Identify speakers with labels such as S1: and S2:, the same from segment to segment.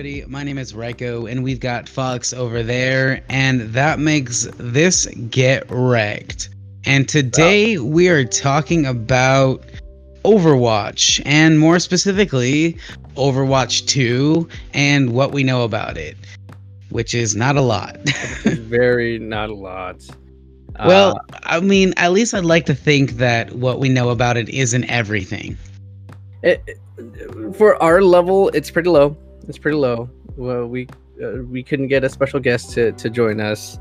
S1: everybody. My name is Reiko, and we've got Fox over there, and that makes this Get Wrecked. And today we are talking about Overwatch, and more specifically, Overwatch 2 and what we know about it, which is not a lot.
S2: Very not a lot.
S1: well, uh, I mean, at least I'd like to think that what we know about it isn't everything.
S2: It, for our level, it's pretty low. It's pretty low. Well, we uh, we couldn't get a special guest to, to join us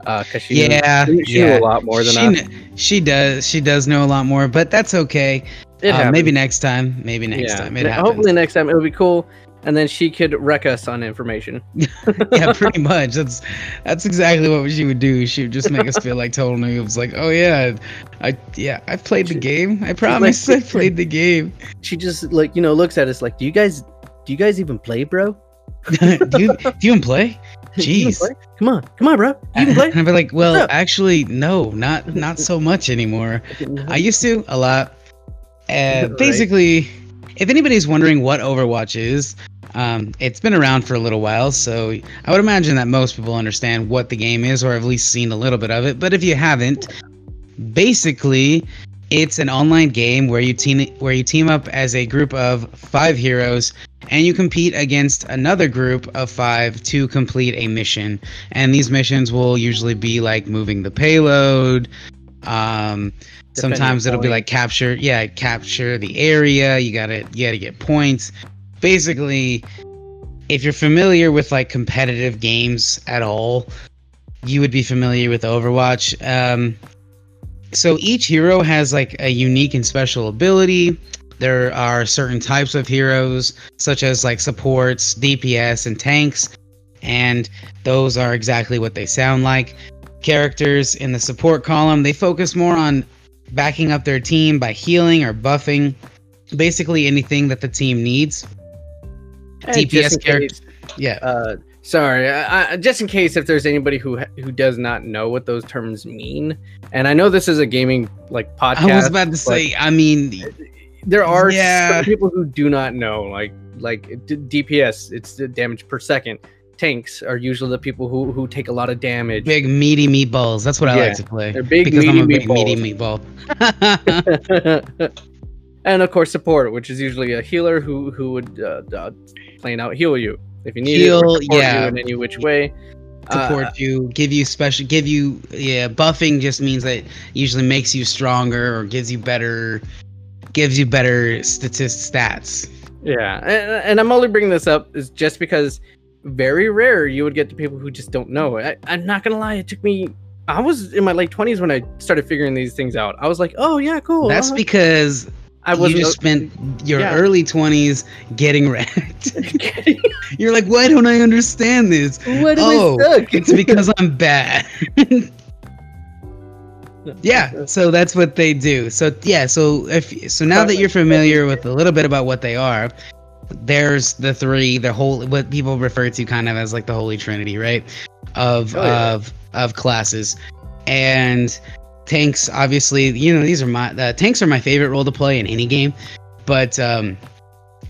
S2: because uh, she
S1: yeah
S2: knew, she
S1: yeah.
S2: knew a lot more than
S1: she,
S2: us.
S1: kn- she does she does know a lot more, but that's okay.
S2: It
S1: Uh, maybe next time. Maybe next
S2: yeah.
S1: time. It happens.
S2: Hopefully next time it'll be cool, and then she could wreck us on information.
S1: yeah, pretty much. That's that's exactly what she would do. She would just make us feel like total noobs. Like, oh yeah, I yeah, I played the game. I promise I played the game.
S2: She just like you know looks at us like, do you guys do you guys even play, bro?
S1: do you do you even play? Jeez.
S2: play? Come on, come on, bro. You can play.
S1: And I'd be like, well, actually, no, not not so much anymore. I used to a lot. Uh,
S2: Right.
S1: Basically, if anybody's wondering what Overwatch is, um, it's been around for a little while, so I would imagine that most people understand what the game is, or have at least seen a little bit of it. But if you haven't, basically, it's an online game where you team where you team up as a group of five heroes, and you compete against another group of five to complete a mission. And these missions will usually be like moving the payload. Um, sometimes it'll be like capture yeah capture the area you gotta you gotta get points basically if you're familiar with like competitive games at all you would be familiar with overwatch um, so each hero has like a unique and special ability. There are certain types of heroes such as like supports dps and tanks and those are exactly what they sound like. Characters in the support column they focus more on backing up their team by healing or buffing basically anything that the team needs.
S2: And
S1: DPS
S2: just in
S1: character-
S2: case,
S1: yeah.
S2: Uh, sorry, I, I, just in case if there's anybody who who does not know what those terms mean, and I know this is a gaming like podcast.
S1: i was about to say i mean
S2: there are
S1: Yeah.
S2: people who do not know, like like d- DPS, it's the damage per second. Tanks are usually the people who who take a lot of damage.
S1: big meaty meatballs that's what i
S2: Yeah,
S1: like to play
S2: they're big,
S1: because i'm a
S2: meaty
S1: big meaty meatball
S2: and of course, support, which is usually a healer who who would uh, uh, plain out heal you if you need it,
S1: Heal,
S2: support
S1: yeah.
S2: you in any which way. Uh,
S1: support you give you special give you yeah buffing just means that usually makes you stronger or gives you better gives you better statist stats
S2: Yeah, and, and I'm only bringing this up is just because very rare you would get to people who just don't know. I, I'm not gonna lie, it took me. I was in my late 20s when I started figuring these things out. I was like, oh yeah, cool.
S1: that's
S2: uh-huh.
S1: because
S2: I was
S1: you just spent your
S2: yeah.
S1: early 20s getting wrecked. You're like why don't i understand this?
S2: What
S1: Oh, it's because i'm bad. Yeah so that's what they do. So yeah so if so now that you're familiar with a little bit about what they are there's the three the whole what people refer to kind of as like the holy trinity right? Of
S2: Oh, yeah.
S1: of of classes. And tanks obviously you know these are my uh, tanks are my favorite role to play in any game but um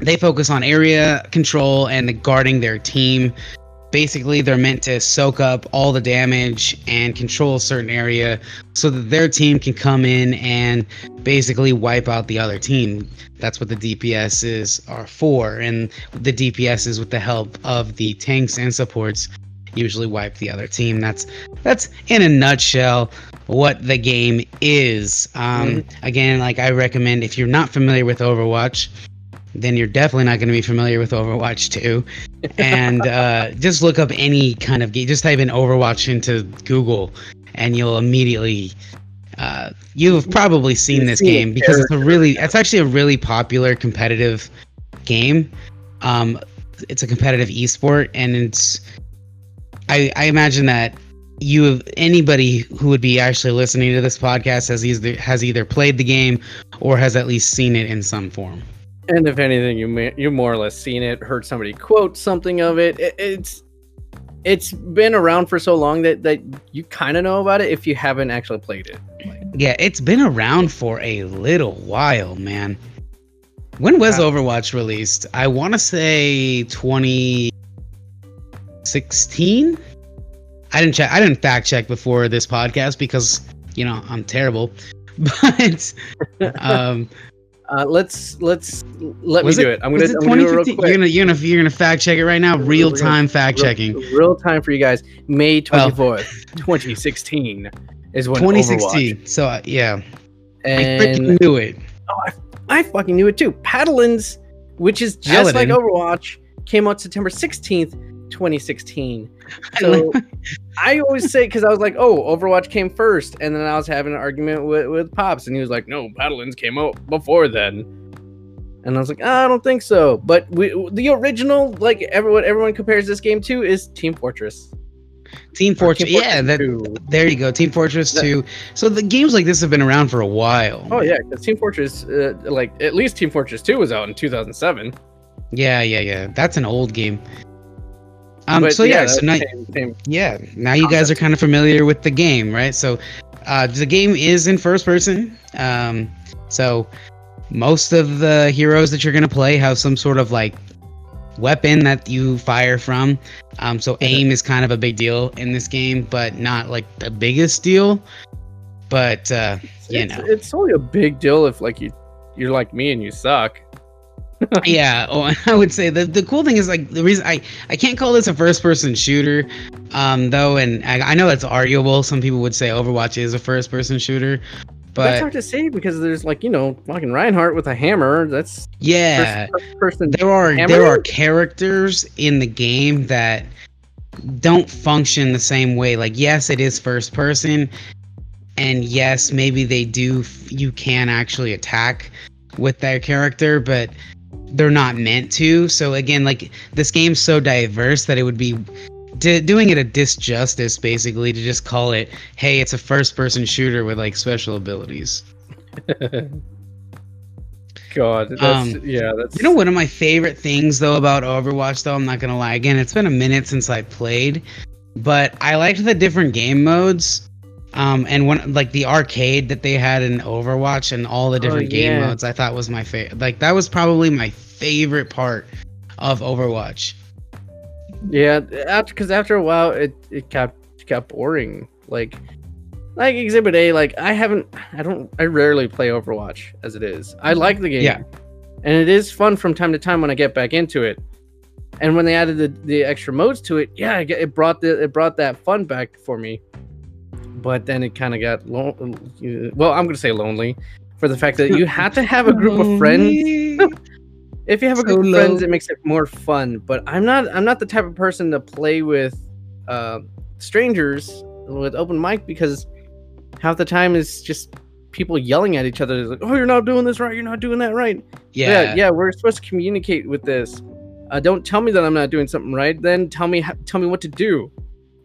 S1: they focus on area control and the guarding their team. Basically they're meant to soak up all the damage and control a certain area so that their team can come in and basically wipe out the other team. That's what the dps's are for and the dps's with the help of the tanks and supports usually wipe the other team. That's that's in a nutshell what the game is um again like i recommend if you're not familiar with overwatch then you're definitely not going to be familiar with Overwatch 2. And uh, just look up any kind of game. Just type in Overwatch into Google, and you'll immediately. Uh, you've probably seen this game because it's a really. It's actually a really popular competitive game. Um, it's a competitive esport, and it's. I I imagine that you have anybody who would be actually listening to this podcast has either has either played the game or has at least seen it in some form.
S2: And if anything, you may, you more or less seen it, heard somebody quote something of it. it it's it's been around for so long that that you kind of know about it if you haven't actually played it.
S1: Yeah, it's been around for a little while, man. When was
S2: Wow.
S1: Overwatch released? I want to say 20 2016. I didn't check. I didn't fact check before this podcast because you know I'm terrible. But um,
S2: Uh, let's let's let me do
S1: it-
S2: it. I'm gonna,
S1: it
S2: I'm gonna do it real quick.
S1: You're gonna you're gonna you're gonna fact check it right now, real time fact checking.
S2: Real, time for you guys. May
S1: Well.
S2: 24th, 2016 is when
S1: 2016.
S2: Overwatch.
S1: So uh, yeah, I
S2: And
S1: freaking knew it.
S2: I fucking knew it too. Paladins, which is just like Overwatch, came out September 16th, 2016. So I always say because I was like, oh, Overwatch came first, and then I was having an argument with, with Pops, and he was like, no, Paladins came out before then. And I was like, "Ah, I don't think so. But we, the original, like everyone, everyone compares this game to, is Team Fortress.
S1: Team Fortress.
S2: Team
S1: Yeah, that there you go. Team Fortress 2. So the games like this have been around for a while.
S2: Oh yeah, because Team Fortress, uh, like at least Team Fortress Two was out in 2007.
S1: Yeah, yeah, yeah. That's an old game. Um.
S2: But
S1: so yeah.
S2: that's
S1: So now,
S2: same, same.
S1: yeah. Now you guys are kind of familiar with the game, right? So, uh, the game is in first person. Um. So, most of the heroes that you're gonna play have some sort of like weapon that you fire from. Um. So aim is kind of a big deal in this game, but not like the biggest deal. But uh, you
S2: it's,
S1: know.
S2: it's only a big deal if like you you're like me and you suck.
S1: Yeah oh, i would say the, the cool thing is like the reason i i can't call this a first person shooter um though and I, I know that's arguable some people would say overwatch is a first person shooter but That's
S2: hard to say because there's like you know fucking Reinhardt with a hammer. That's
S1: yeah
S2: first, first person.
S1: there are
S2: hammer?
S1: there are characters in the game that don't function the same way like yes it is first person and yes maybe they do you can actually attack with their character but they're not meant to so again like this game's so diverse that it would be d- doing it a disjustice basically to just call it hey it's a first person shooter with like special abilities
S2: God, that's
S1: Um,
S2: yeah, that's
S1: You know, one of my favorite things though about Overwatch, though, I'm not gonna lie. Again, it's been a minute since I played, but I liked the different game modes. Um, and one like the arcade that they had in Overwatch and all the different game
S2: yeah.
S1: modes, I thought was my favorite. Like that was probably my favorite part of Overwatch.
S2: yeah. After because after a while it it it got boring. Like like Exhibit A. Like I haven't. I don't. I rarely play Overwatch as it is. I like the game.
S1: Yeah.
S2: and it is fun from time to time when I get back into it. And when they added the, the extra modes to it, yeah, it, it brought the it brought that fun back for me. But then it kind of got lo- well. I'm gonna say lonely for the fact that you had to have a group of friends. If you have a
S1: So
S2: group of friends, it makes it more fun. But I'm not I'm not the type of person to play with uh, strangers with open mic because half the time it's just people yelling at each other. It's like, oh, you're not doing this right. You're not doing that right. Yeah
S1: yeah,
S2: yeah we're supposed to communicate with this. Uh, don't tell me that i'm not doing something right. Then tell me tell me what to do.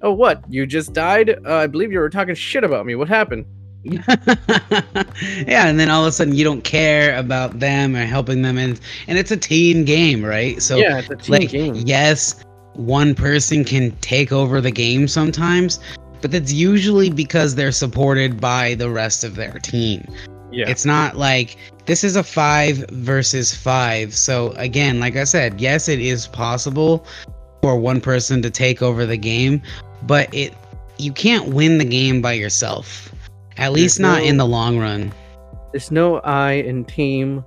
S2: Oh what? You just died? Uh, i believe you were talking shit about me. What happened
S1: yeah, and then all of a sudden you don't care about them or helping them, and and it's a team game, right? So
S2: yeah it's a team
S1: like
S2: game.
S1: yes one person can take over the game sometimes but that's usually because they're supported by the rest of their team.
S2: Yeah.
S1: It's not like this is a five versus five. So again like i said yes it is possible for one person to take over the game but it you can't win the game by yourself at least
S2: There's
S1: not
S2: no-
S1: in the long run
S2: there's no i in team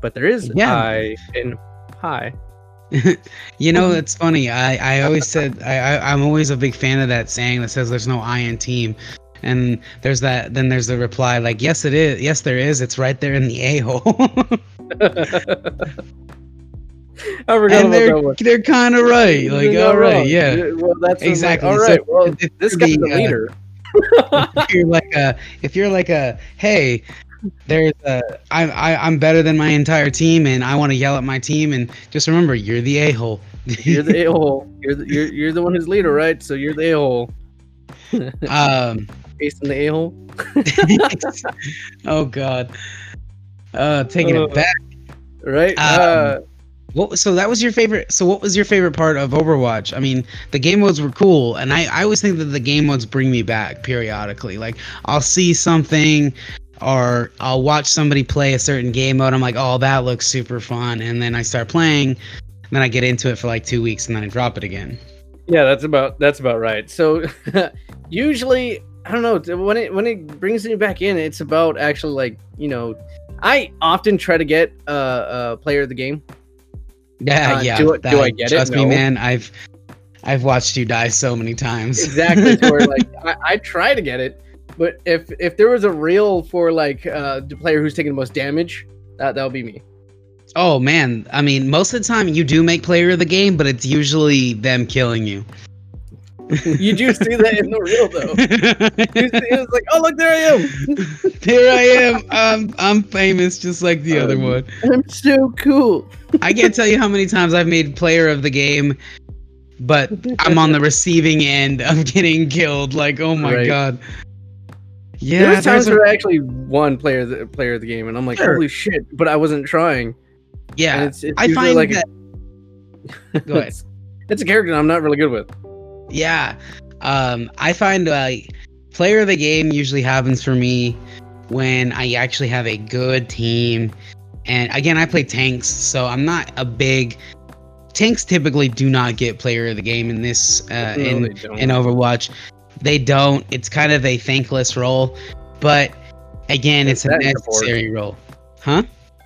S2: but there is
S1: Yeah.
S2: i in pie
S1: you know, it's funny. I, I always said I, I I'm always a big fan of that saying that says there's no I in team, and there's that. Then there's the reply like, yes, it is. Yes, there is. It's right there in the a hole.
S2: i forgot
S1: and they're they're kind of right. Like, all right,
S2: wrong.
S1: yeah,
S2: well that's
S1: exactly.
S2: all
S1: So
S2: well this guy's
S1: the, uh,
S2: leader
S1: if you're like a if you're like a hey there's a I, I i'm better than my entire team and i want to yell at my team and just remember you're the a-hole.
S2: You're the a-hole. You're the, you're, you're the one who's leader right? So you're the a-hole.
S1: Um
S2: based in the a-hole?
S1: Oh god. Uh taking
S2: Uh,
S1: it back.
S2: Right?
S1: Um,
S2: uh
S1: what so that was your favorite so what was your favorite part of overwatch i mean the game modes were cool and i i always think that the game modes bring me back periodically like i'll see something or i'll watch somebody play a certain game mode i'm like oh that looks super fun and then i start playing then i get into it for like two weeks and then i drop it again
S2: Yeah, that's about that's about right. So usually, I don't know when it when it brings me back in, it's about actually like you know, I often try to get a uh, uh, player of the game.
S1: Yeah,
S2: Uh,
S1: yeah.
S2: do it- do
S1: that-
S2: I get it?
S1: Trust me,
S2: No.
S1: man. I've I've watched you die so many times.
S2: Exactly. where like I, I try to get it, but if if there was a reel for like uh, the player who's taking the most damage, that that would be me.
S1: oh man, I mean, most of the time you do make player of the game, but it's usually them killing you.
S2: You do see that in the real though. You see, it's like, oh look, there I am.
S1: Here I am. I'm I'm famous, just like the other
S2: Um,
S1: one.
S2: I'm so cool.
S1: I can't tell you how many times I've made player of the game, but I'm on the receiving end of getting killed. Like, oh my
S2: Right.
S1: god.
S2: there
S1: Yeah,
S2: was times
S1: there's
S2: where I actually won player the player of the game, and I'm like,
S1: Sure.
S2: holy shit! But I wasn't trying.
S1: Yeah.
S2: it's, it's
S1: I find
S2: like
S1: that. Go ahead.
S2: it's, it's a character I'm not really good with.
S1: Yeah. Um, I find uh, player of the game usually happens for me when I actually have a good team. And again, I play tanks, so I'm not a big. Tanks typically do not get player of the game in this uh,
S2: No,
S1: in in Overwatch. They don't. It's kind of a thankless role, but again, it's a
S2: That support.
S1: necessary role. Huh?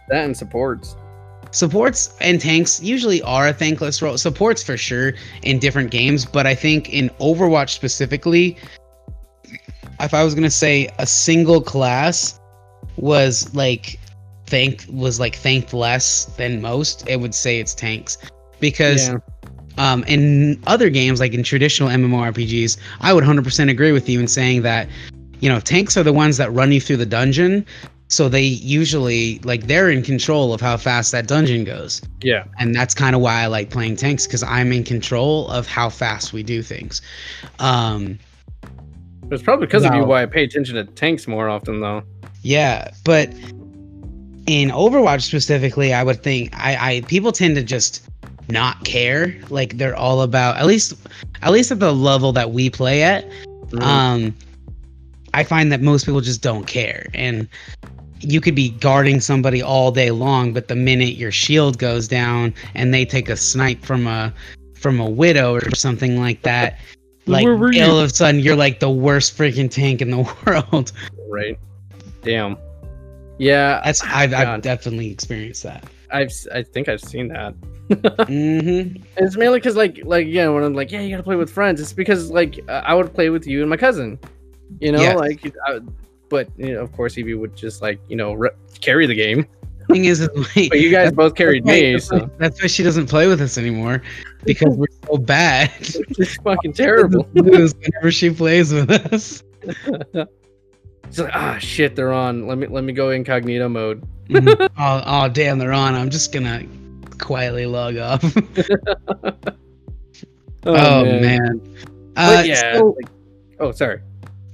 S2: that and supports.
S1: Supports and tanks usually are a thankless role. Supports for sure in different games, but I think in Overwatch specifically, if I was gonna say a single class was like thank was like thanked less than most, it would say it's tanks. Because
S2: Yeah.
S1: um, in other games, like in traditional MMORPGs, I would 100% agree with you in saying that, you know, tanks are the ones that run you through the dungeon. So they usually, like, they're in control of how fast that dungeon goes.
S2: Yeah.
S1: And that's kind of why I like playing tanks because I'm in control of how fast we do things. Um,
S2: It's probably because of you why I pay attention to tanks more often, though.
S1: Yeah, but in Overwatch specifically, I would think I, I people tend to just not care. Like they're all about at least at least at the level that we play at.
S2: Mm-hmm.
S1: Um I find that most people just don't care. And you could be guarding somebody all day long, but the minute your shield goes down and they take a snipe from a from a widow or something like that, like
S2: Where you?
S1: all of a sudden you're like the worst freaking tank in the world.
S2: right? Damn. Yeah,
S1: That's I've, I've definitely experienced that.
S2: I've s- I think I've seen that.
S1: Mm-hmm.
S2: It's mainly because like like yeah, when I'm like yeah, you gotta play with friends. It's because like uh, I would play with you and my cousin, you know,
S1: Yes.
S2: like. I, but you know, of course, Evie would just like you know re- carry the game.
S1: Thing is, like,
S2: But you guys both carried me,
S1: that's
S2: so
S1: why- that's why she doesn't play with us anymore because we're so bad.
S2: it's fucking terrible.
S1: Lose whenever she plays with us.
S2: It's like ah shit, they're on. Let me let me go incognito mode.
S1: Mhm. oh, oh, damn, they're on. I'm just gonna quietly log off. oh, man. Uh,
S2: But yeah.
S1: so-
S2: like- oh, sorry.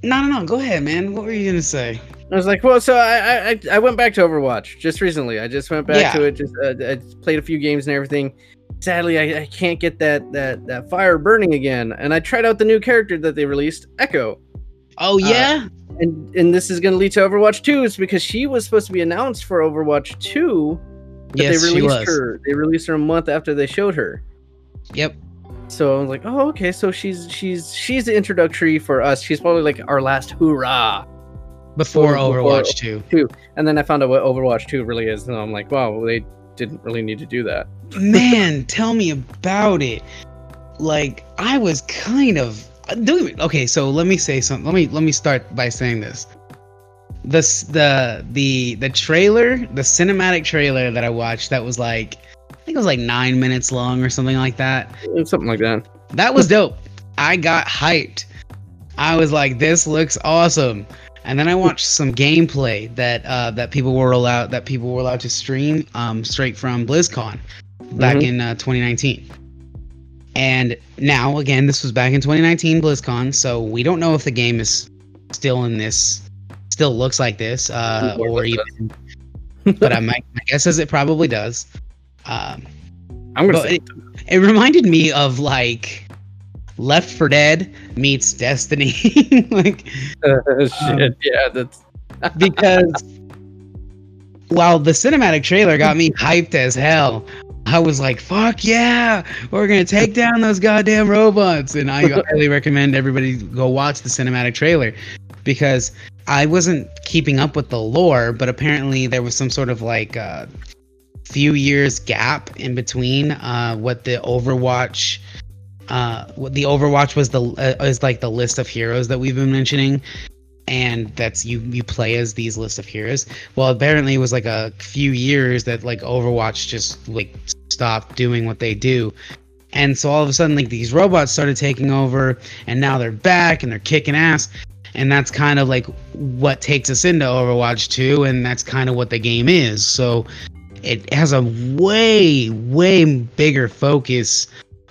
S1: No, no, no. Go ahead, man. What were you gonna say?
S2: I was like, well, so I, I I- went back to Overwatch just recently. I just went back
S1: Yeah.
S2: to it. Just uh, I played a few games and everything. Sadly, I, I can't get that that that fire burning again. And I tried out the new character that they released, Echo.
S1: Oh yeah.
S2: And and this is going to lead to Overwatch 2. It's because she was supposed to be announced for Overwatch 2, but
S1: yes,
S2: they released her. They released her a month after they showed her.
S1: Yep.
S2: So I was like, oh, okay. So she's she's she's the introductory for us. She's probably like our last hoorah.
S1: Before
S2: Before-
S1: Overwatch 2.
S2: And then I found out what Overwatch 2 really is, and I'm like, wow, they didn't really need to do that.
S1: Man, tell me about it. Like I was kind of doing okay. So let me say something. Let me let me start by saying this. This the the the trailer, the cinematic trailer that I watched that was like I think it was like nine minutes long or something like that.
S2: Something like that.
S1: That was dope. I got hyped. I was like, this looks awesome. And then I watched some gameplay that uh, that people were allowed that people were allowed to stream um, straight from BlizzCon back
S2: Mhm.
S1: in uh, 2019. And now again, this was back in 2019 BlizzCon, so we don't know if the game is still in this, still looks like this, uh,
S2: Or
S1: or even. but I might, my guess is it probably does. Um,
S2: I'm gonna say
S1: it, it reminded me of like Left 4 Dead meets Destiny, like
S2: shit. yeah, that's
S1: because while the cinematic trailer got me hyped as hell, I was like, "Fuck yeah, we're gonna take down those goddamn robots!" And I highly recommend everybody go watch the cinematic trailer because I wasn't keeping up with the lore, but apparently there was some sort of like uh, few years gap in between uh, what the Overwatch. Uh, what the Overwatch was the uh, is like the list of heroes that we've been mentioning, and that's you you play as these list of heroes. Well, apparently it was like a few years that like Overwatch just like stopped doing what they do. And so all of a sudden like these robots started taking over and now they're back and they're kicking ass. And that's kind of like what takes us into Overwatch 2 and that's kind of what the game is. So it has a way way bigger focus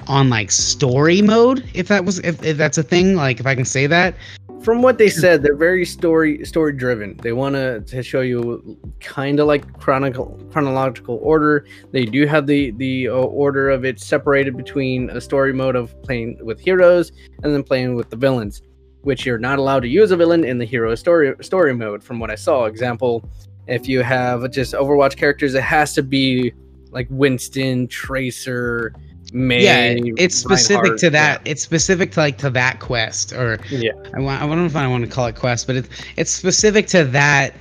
S1: on like story mode if that was if, if that's a thing like if i can say that
S2: from what they said, they're very story story driven. They want to show you kind of like chronicle chronological order. They do have the the uh, order of it separated between a story mode of playing with heroes and then playing with the villains, which you're not allowed to use a villain in the hero story story mode. From what I saw, example, if you have just Overwatch characters, it has to be like Winston, Tracer, Mei,
S1: yeah, it's specific
S2: Reinhardt,
S1: to that.
S2: yeah.
S1: It's specific to like to that quest, or
S2: Yeah,
S1: I want. I don't know if I want to call it quest, but it's it's specific to that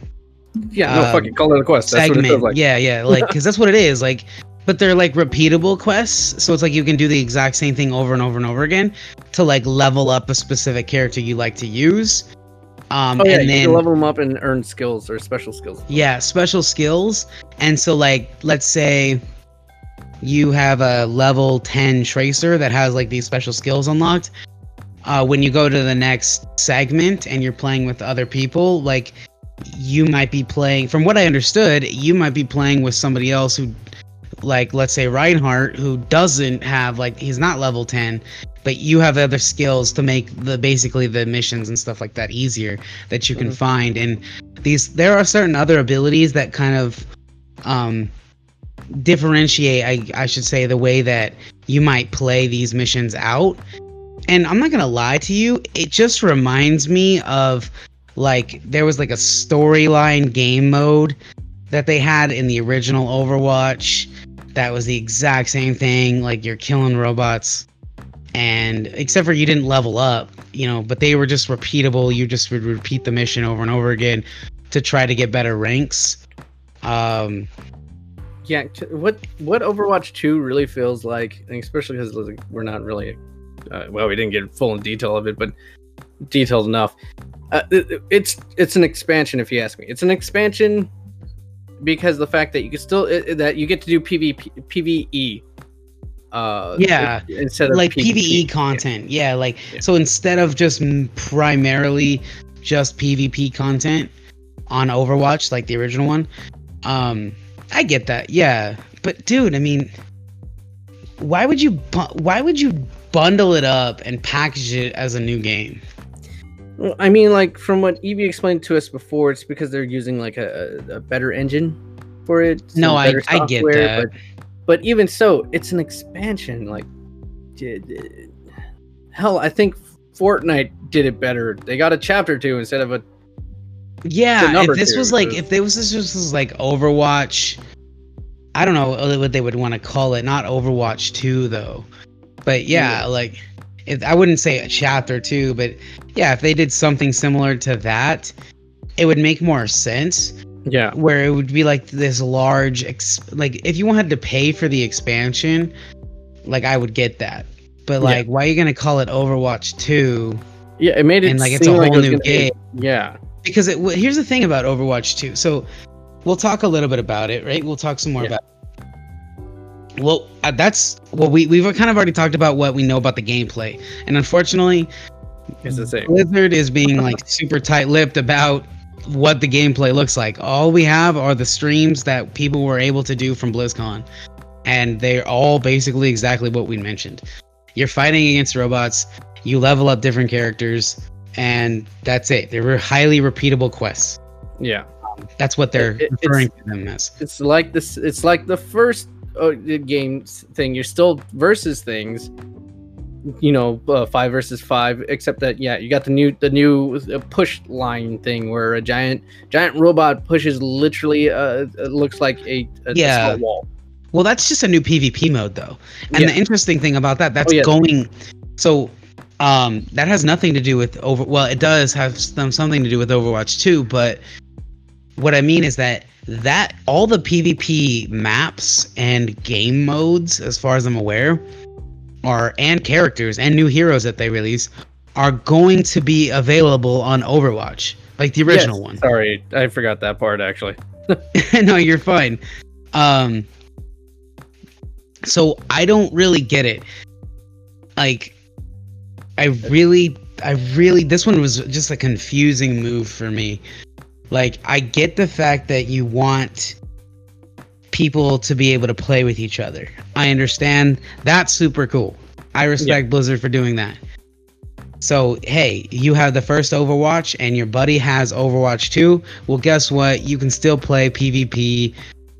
S2: yeah. No,
S1: Um,
S2: fucking call it a quest. That's what it
S1: segment.
S2: like.
S1: Yeah, yeah, like because that's what it is. Like, but they're like repeatable quests, so it's like you can do the exact same thing over and over and over again to like level up a specific character you like to use. Um,
S2: Oh yeah,
S1: and
S2: you
S1: then
S2: can level them up and earn skills or special skills.
S1: yeah, special skills. And so like let's say you have a level 10 tracer that has like these special skills unlocked. Uh, when you go to the next segment and you're playing with other people, like you might be playing from what I understood, you might be playing with somebody else who like let's say Reinhardt who doesn't have like he's not level 10 but you have other skills to make the basically the missions and stuff like that easier that you can
S2: Mhm.
S1: find. And these there are certain other abilities that kind of um differentiate I, I should say the way that you might play these missions out. And i'm not gonna lie to you it just reminds me of like there was like a storyline game mode that they had in the original overwatch that was the exact same thing like you're killing robots and except for you didn't level up you know but they were just repeatable you just would repeat the mission over and over again to try to get better ranks um
S2: Yeah, what what Overwatch Two really feels like, especially because we're not really, uh, well, we didn't get full in detail of it, but detailed enough. Uh, it- it's it's an expansion, if you ask me. It's an expansion because the fact that you can still it, that you get to do PvP PVE. Uh,
S1: Yeah,
S2: instead of
S1: like
S2: PvP.
S1: PVE content. Yeah, like
S2: Yeah.
S1: so instead of just primarily just PvP content on Overwatch, like the original one. Um, I get that. Yeah, but dude, I mean, why would you bu- why would you bundle it up and package it as a new game?
S2: Well, I mean, like from what Evie explained to us before, it's because they're using like a, a better engine for it.
S1: No, I-
S2: better
S1: I get that.
S2: But, but even so, it's an expansion. Like, hell, I think Fortnite did it better. They got a chapter two instead of a.
S1: Yeah, if this
S2: two,
S1: was like if this was this was like Overwatch, I don't know what they would want to call it. Not Overwatch Two though, but yeah,
S2: Yeah.
S1: like if I wouldn't say a chapter two, but yeah, if they did something similar to that, it would make more sense.
S2: Yeah.
S1: Where it would be like this large, ex- like if you wanted to pay for the expansion, like I would get that. But
S2: Yeah.
S1: like, why are you gonna call it Overwatch Two?
S2: Yeah, it made it
S1: And, like, it's a
S2: like it
S1: whole
S2: was
S1: new
S2: be-
S1: game.
S2: Yeah.
S1: because it w- here's the thing about Overwatch 2. So we'll talk a little bit about it, right? We'll talk some more
S2: Yeah.
S1: about. It. Well, uh, that's well, we we've kind of already talked about what we know about the gameplay, and unfortunately,
S2: It's the same.
S1: Blizzard is being like super tight-lipped about what the gameplay looks like. All we have are the streams that people were able to do from BlizzCon, and they're all basically exactly what we mentioned. You're fighting against robots. You level up different characters, and that's it. They were highly repeatable quests.
S2: Yeah.
S1: That's what they're
S2: it-
S1: referring to them as.
S2: It's like this. It's like the first uh, game thing. You're still versus things. You know, uh, five versus five. Except that, yeah, you got the new the new uh, push line thing where a giant giant robot pushes literally. Uh, it looks like a, a
S1: Yeah.
S2: wall.
S1: Well, that's just a new PvP mode though. And
S2: Yeah.
S1: the interesting thing about that, that's
S2: Oh, yeah.
S1: going so um that has nothing to do with over well, it does have some something to do with Overwatch 2, but what I mean is that that all the PvP maps and game modes as far as I'm aware are and characters and new heroes that they release are going to be available on Overwatch, like the original
S2: Yes,
S1: one.
S2: Sorry, I forgot that part actually.
S1: no, you're fine. Um so I don't really get it. Like I really I really this one was just a confusing move for me. Like I get the fact that you want people to be able to play with each other. I understand that's super cool. I respect Blizzard for doing that. So, hey, you have the first Overwatch and your buddy has Overwatch 2. Well, guess what? You can still play PvP,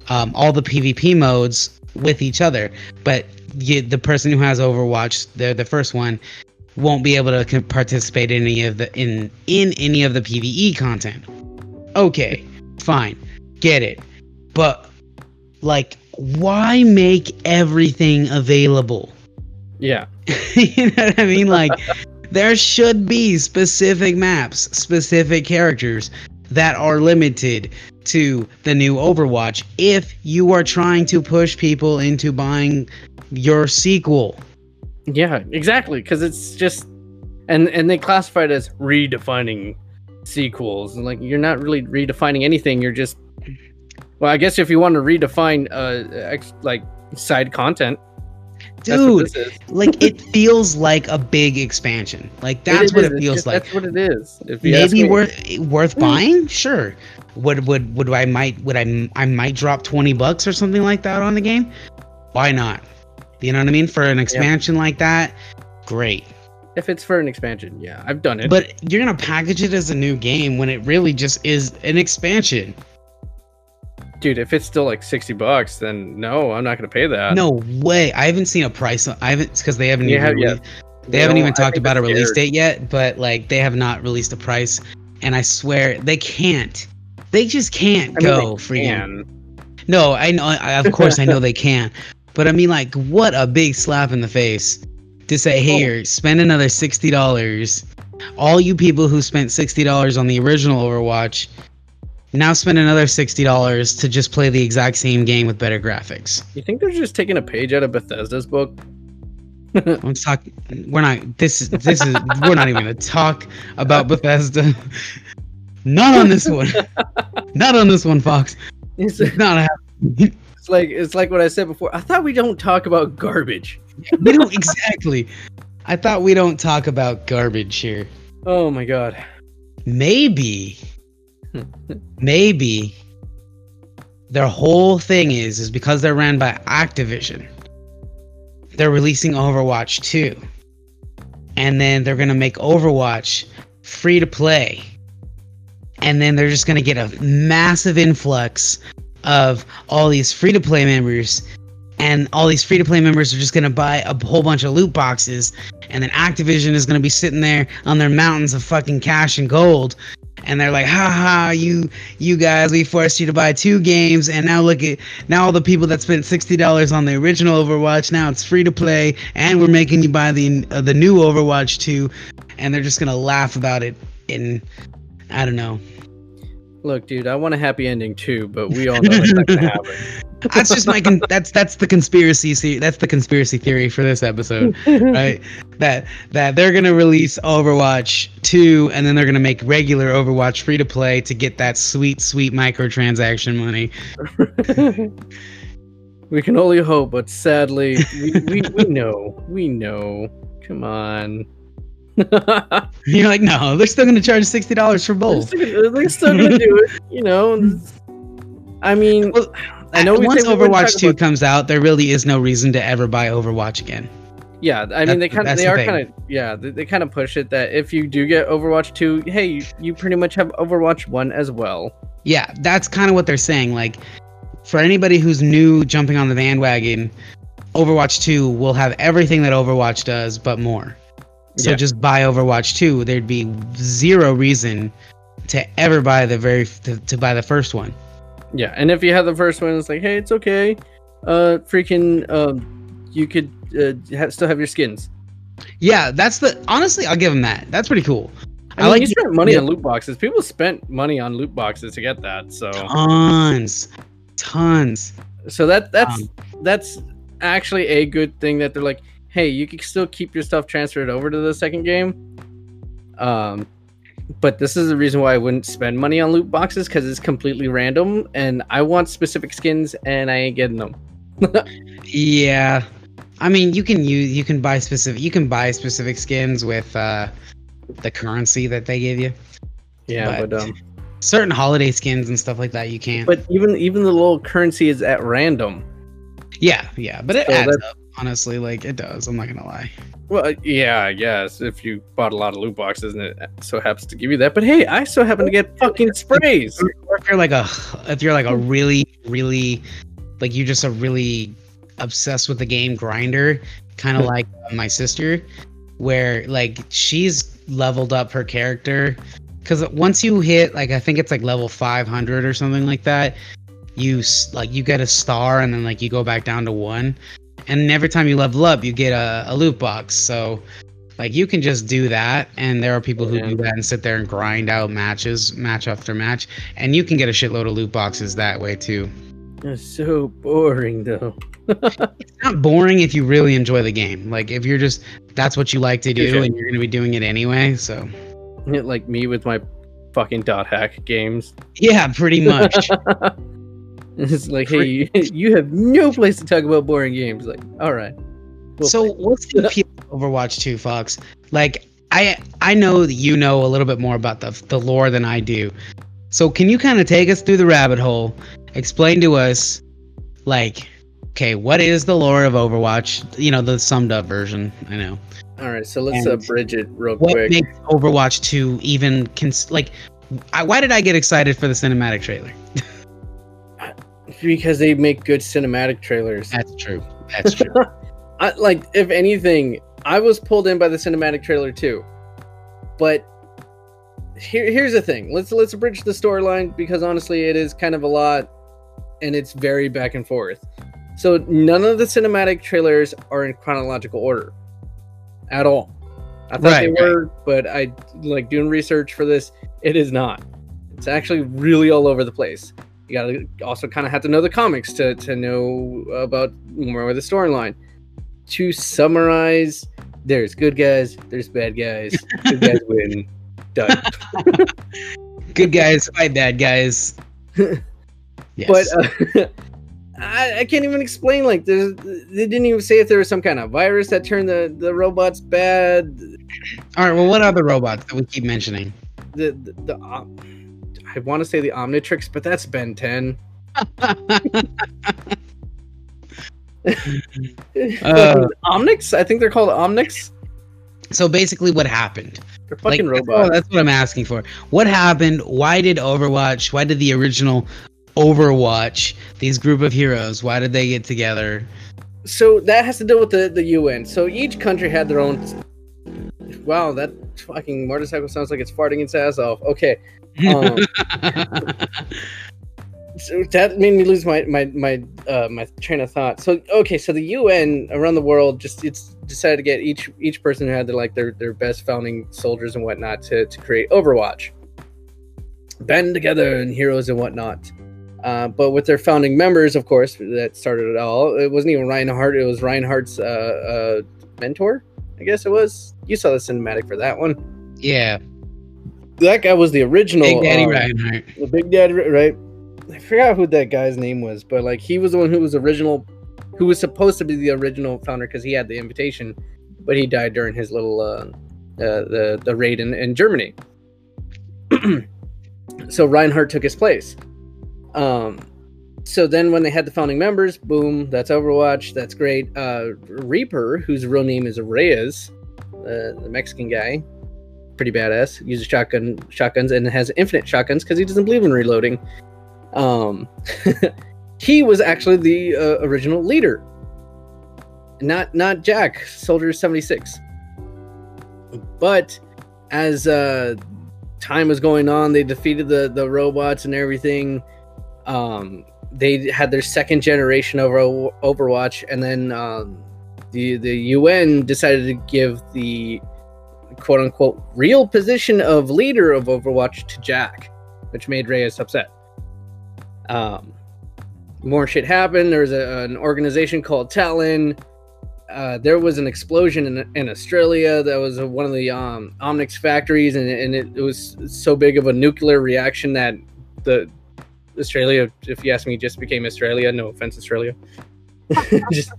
S1: um, all the PvP modes with each other. But you, the person who has Overwatch, the the first one, won't be able to participate in any of the in in any of the PVE content. Okay, fine, get it. But like, why make everything available?
S2: Yeah.
S1: you know what I mean? Like, there should be specific maps, specific characters that are limited to the new Overwatch if you are trying to push people into buying your sequel.
S2: Yeah, exactly. Because it's just, and and they classify it as redefining sequels, and like you're not really redefining anything. You're just, well, I guess if you want to redefine uh, ex, like side content,
S1: Dude, like it feels like a big expansion. Like
S2: It
S1: that's what
S2: is,
S1: it feels
S2: just-
S1: like.
S2: That's what it is.
S1: Maybe worth worth
S2: Hmm.
S1: buying? Sure. Would would would I might would I I might drop 20 bucks or something like that on the game? Why not? You know what I mean? For an expansion like that, great.
S2: if it's for an expansion, yeah, I've done it.
S1: But you're gonna package it as a new game when it really just is an expansion.
S2: Dude, if it's still like sixty bucks, then no, I'm not gonna pay that.
S1: No way. I haven't seen a price. on- I haven't because they haven't even
S2: have- yeah.
S1: they haven't even talked about a release date yet. But like they have not released a price, and I swear they can't. They just can't
S2: I
S1: go
S2: they
S1: freaking. No, I know. I, of course, I know they can. But I mean, like, what a big slap in the face to say. "Here, spend another sixty dollars." All you people who spent sixty dollars on the original Overwatch, now spend another sixty dollars to just play the exact same game with better graphics.
S2: You think they're just taking a page out of Bethesda's book?
S1: I'm talking. We're not. This is. This is. we're not even gonna talk about Bethesda. Not on this one. Not on this one, Fox.
S2: It's,
S1: It's not happening.
S2: it's like it's like what I said before. I thought we don't talk about garbage.
S1: we don't exactly. I thought we don't talk about garbage here.
S2: Oh my god.
S1: Maybe, maybe their whole thing is is because they're ran by Activision. They're releasing Overwatch 2. And then they're gonna make Overwatch free to play. And then they're just gonna get a massive influx of all these free to play members. And all these free to play members are just gonna buy a whole bunch of loot boxes. And then Activision is gonna be sitting there on their mountains of fucking cash and gold. And they're like, ha ha, you you guys, we forced you to buy two games, and now look at now all the people that spent sixty dollars on the original Overwatch, now it's free to play, and we're making you buy the uh, the new Overwatch two, and they're just gonna laugh about it. In I don't know.
S2: Look, dude, I want a happy ending too, but we all know that's not gonna happen.
S1: That's just my con- that's that's the conspiracy the- that's the conspiracy theory for this episode, right? that that they're gonna release Overwatch two, and then they're gonna make regular Overwatch free to play to get that sweet sweet microtransaction money.
S2: we can only hope, but sadly, we, we, we know. We know. Come on.
S1: You're like, no, they're still gonna charge sixty dollars for
S2: They're
S1: both.
S2: still, they're still gonna do it, you know. I mean,
S1: Well,
S2: I know
S1: once
S2: said we wouldn't
S1: Overwatch two
S2: about-
S1: comes out, there really is no reason to ever buy Overwatch again.
S2: yeah. I
S1: That-
S2: mean, they kind of they
S1: the
S2: are kind of yeah. They, they kind of push it that if you do get Overwatch two, hey, you, you pretty much have Overwatch one as well.
S1: Yeah, that's kind of what they're saying. Like, for anybody who's new jumping on the bandwagon, Overwatch 2 will have everything that Overwatch does, but more. So
S2: Yeah.
S1: just buy Overwatch 2. There'd be zero reason to ever buy the very to, to buy the first one.
S2: Yeah, and if you have the first one, it's like, hey, it's okay. uh, freaking, um, you could uh, have, still have your skins.
S1: Yeah, that's the honestly, I'll give them that. That's pretty cool.
S2: I, mean, like you spent money on loot boxes. People spent money on loot boxes to get that. So
S1: tons, tons.
S2: So that that's um, that's actually a good thing that they're like, hey, you can still keep your stuff transferred over to the second game. Um, but this is the reason why I wouldn't spend money on loot boxes because it's completely random, and I want specific skins, and I ain't getting them.
S1: yeah, I mean, you can use you can buy specific you can buy specific skins with uh, the currency that they give you.
S2: Yeah, but, but um,
S1: certain holiday skins and stuff like that you can't.
S2: But even even the little currency is at random.
S1: Yeah, yeah, but it so adds up. Honestly, like it does. I'm not gonna lie.
S2: Well, uh, yeah, I guess if you bought a lot of loot boxes and it so happens to give you that, but hey, I so happen to get fucking sprays.
S1: Or if you're like a, if you're like a really, really, like you're just a really obsessed with the game grinder, kind of like my sister, where like she's leveled up her character because once you hit like I think it's like level 500 or something like that, you like you get a star and then like you go back down to one and every time you level up, you get a, a loot box. So, like, you can just do that, and there are people who yeah. do that and sit there and grind out matches, match after match, and you can get a shitload of loot boxes that way too.
S2: It's so boring, though.
S1: it's not boring if you really enjoy the game. Like, if you're just that's what you like to do, and you're gonna be doing it anyway. So,
S2: like me with my fucking dot hack games.
S1: Yeah, pretty much.
S2: It's like, hey, you, have no place to talk about boring games. Like, all right.
S1: We'll so play. what's the appeal of Overwatch 2, Fox? Like, I I know that you know a little bit more about the the lore than I do. So can you kind of take us through the rabbit hole? Explain to us, like, okay, what is the lore of Overwatch? You know, the summed up version. I know.
S2: All right, so let's uh, and bridge it real what quick. What makes
S1: Overwatch 2 even cons- like? I, why did I get excited for the cinematic trailer?
S2: because they make good cinematic trailers.
S1: That's true. That's true.
S2: I, like, if anything, I was pulled in by the cinematic trailer too. But here, here's the thing. Let's let's bridge the storyline because honestly, it is kind of a lot, and it's very back and forth. So none of the cinematic trailers are in chronological order at all. I thought right, they were, right. but I like doing research for this. It is not. It's actually really all over the place you gotta also kind of have to know the comics to to know about more of the storyline. To summarize, there's good guys, there's bad guys. Good guys win. Done.
S1: good guys fight bad guys.
S2: yes. But uh, I, I, can't even explain. Like, there's, they didn't even say if there was some kind of virus that turned the the robots bad.
S1: All right. Well, what other robots that we keep mentioning?
S2: The the. the I want to say the Omnitrix, but that's Ben 10. uh, Omnics? I think they're called Omnics.
S1: So basically, what happened?
S2: They're fucking like, robots.
S1: That's what I'm asking for. What happened? Why did Overwatch? Why did the original Overwatch? These group of heroes. Why did they get together?
S2: So that has to do with the the UN. So each country had their own. Wow, that fucking motorcycle sounds like it's farting its ass off. Okay, um, so that made me lose my my my uh, my train of thought. So okay, so the UN around the world just it's decided to get each each person who had their like their their best founding soldiers and whatnot to to create Overwatch, band together and heroes and whatnot. Uh, but with their founding members, of course, that started it all. It wasn't even Reinhardt; it was Reinhardt's uh, uh, mentor, I guess it was. You saw the cinematic for that one.
S1: Yeah
S2: that guy was the original
S1: Big Daddy um, Reinhardt.
S2: The Big Daddy, right? I forgot who that guy's name was, but like he was the one who was original, who was supposed to be the original founder because he had the invitation, but he died during his little uh, uh the the raid in, in Germany. so Reinhardt took his place. Um, so then when they had the founding members, boom, that's Overwatch. That's great. Uh, Reaper, whose real name is Reyes, uh, the Mexican guy, pretty badass. Uses shotgun shotguns and has infinite shotguns because he doesn't believe in reloading. Um, he was actually the uh, original leader, not not Jack, Soldier seventy six. But as uh, time was going on, they defeated the the robots and everything. Um, they had their second generation over Overwatch, and then um, the the UN decided to give the quote unquote real position of leader of Overwatch to Jack, which made Reyes upset. Um, more shit happened. There was a, an organization called Talon. Uh, there was an explosion in, in Australia. That was one of the um, Omnics factories, and, and it, it, was so big of a nuclear reaction that the Australia, if you ask me, just became Australia. No offense, Australia.
S1: just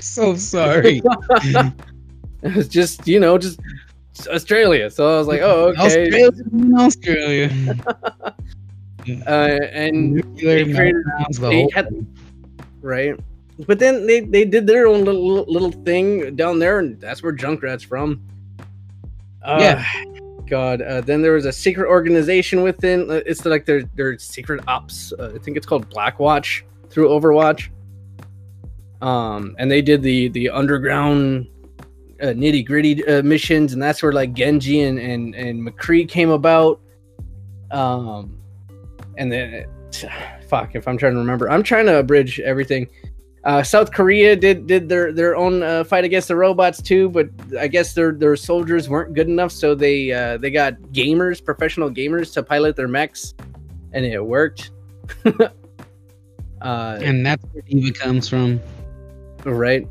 S1: so sorry.
S2: it was just you know just Australia. So I was like, oh okay.
S1: Australia, Australia.
S2: uh, and nuclear they created, they had, right. But then they, they did their own little little thing down there, and that's where Junkrat's from. Uh, yeah. God. Uh, then there was a secret organization within. Uh, it's like their their secret ops. Uh, I think it's called Blackwatch through Overwatch. Um, and they did the the underground uh, nitty gritty uh, missions, and that's where like Genji and and and McCree came about. Um, and then fuck if I'm trying to remember, I'm trying to abridge everything. Uh, South Korea did did their their own uh, fight against the robots too, but I guess their their soldiers weren't good enough, so they uh, they got gamers, professional gamers, to pilot their mechs, and it worked.
S1: Uh, and that's where D.Va comes from,
S2: right?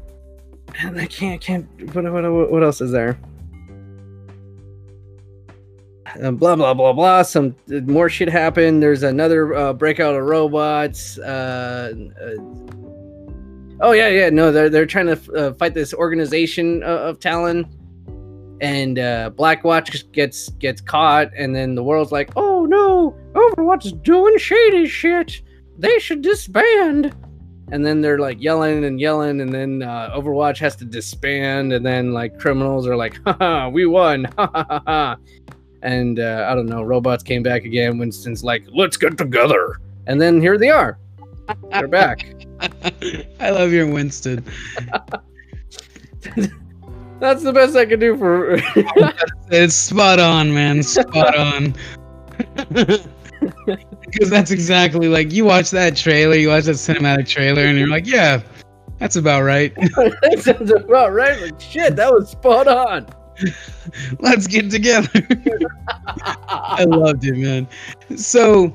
S2: I can't can't. What what what else is there? Uh, blah blah blah blah. Some more shit happened. There's another uh, breakout of robots. Uh, uh Oh yeah, yeah. No, they're they're trying to uh, fight this organization of, Talon, and uh, Blackwatch gets gets caught, and then the world's like, "Oh no, Overwatch is doing shady shit. They should disband." And then they're like yelling and yelling, and then uh, Overwatch has to disband, and then like criminals are like, "Ha we won!" Ha ha ha. And uh, I don't know, robots came back again. Winston's like, "Let's get together," and then here they are. They're back.
S1: I love your Winston.
S2: That's the best I can do for.
S1: it's spot on, man. Spot on. Because that's exactly like you watch that trailer, you watch that cinematic trailer, and you're like, yeah, that's about right.
S2: that sounds about right. Like shit, that was spot on.
S1: Let's get together. I loved it, man. So